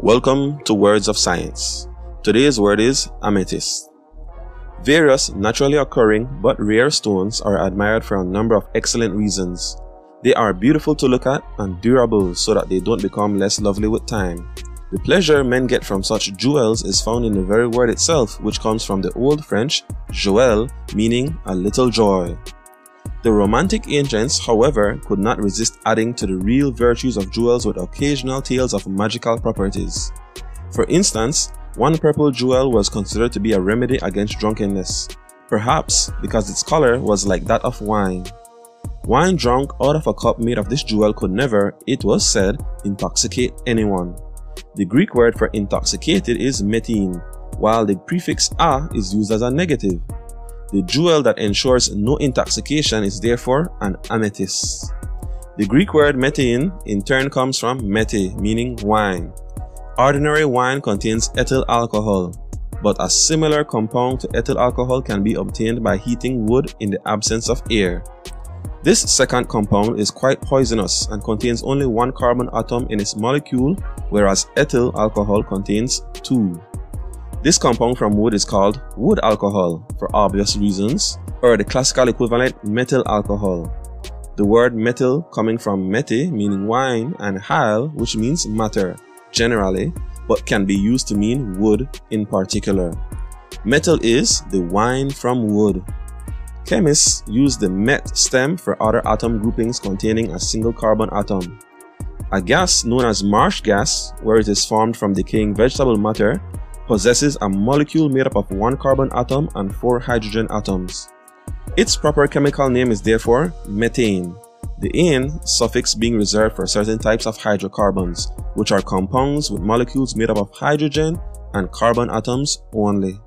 Welcome to Words of Science. Today's word is amethyst. Various naturally occurring but rare stones are admired for a number of excellent reasons. They are beautiful to look at and durable so that they don't become less lovely with time. The pleasure men get from such jewels is found in the very word itself, which comes from the Old French joël, meaning a little joy. The Romantic ancients, however, could not resist adding to the real virtues of jewels with occasional tales of magical properties. For instance, one purple jewel was considered to be a remedy against drunkenness, perhaps because its color was like that of wine. Wine drunk out of a cup made of this jewel could never, it was said, intoxicate anyone. The Greek word for intoxicated is metein, while the prefix a is used as a negative. The jewel that ensures no intoxication is therefore an amethyst. The Greek word metein in turn comes from mete, meaning wine. Ordinary wine contains ethyl alcohol, but a similar compound to ethyl alcohol can be obtained by heating wood in the absence of air. This second compound is quite poisonous and contains only one carbon atom in its molecule, whereas ethyl alcohol contains two. This compound from wood is called wood alcohol for obvious reasons, or the classical equivalent methyl alcohol. The word methyl coming from mete meaning wine and hal which means matter generally, but can be used to mean wood in particular. Methyl is the wine from wood. Chemists use the met stem for other atom groupings containing a single carbon atom. A gas known as marsh gas, where it is formed from decaying vegetable matter, possesses a molecule made up of one carbon atom and four hydrogen atoms. Its proper chemical name is therefore methane, the ane suffix being reserved for certain types of hydrocarbons, which are compounds with molecules made up of hydrogen and carbon atoms only.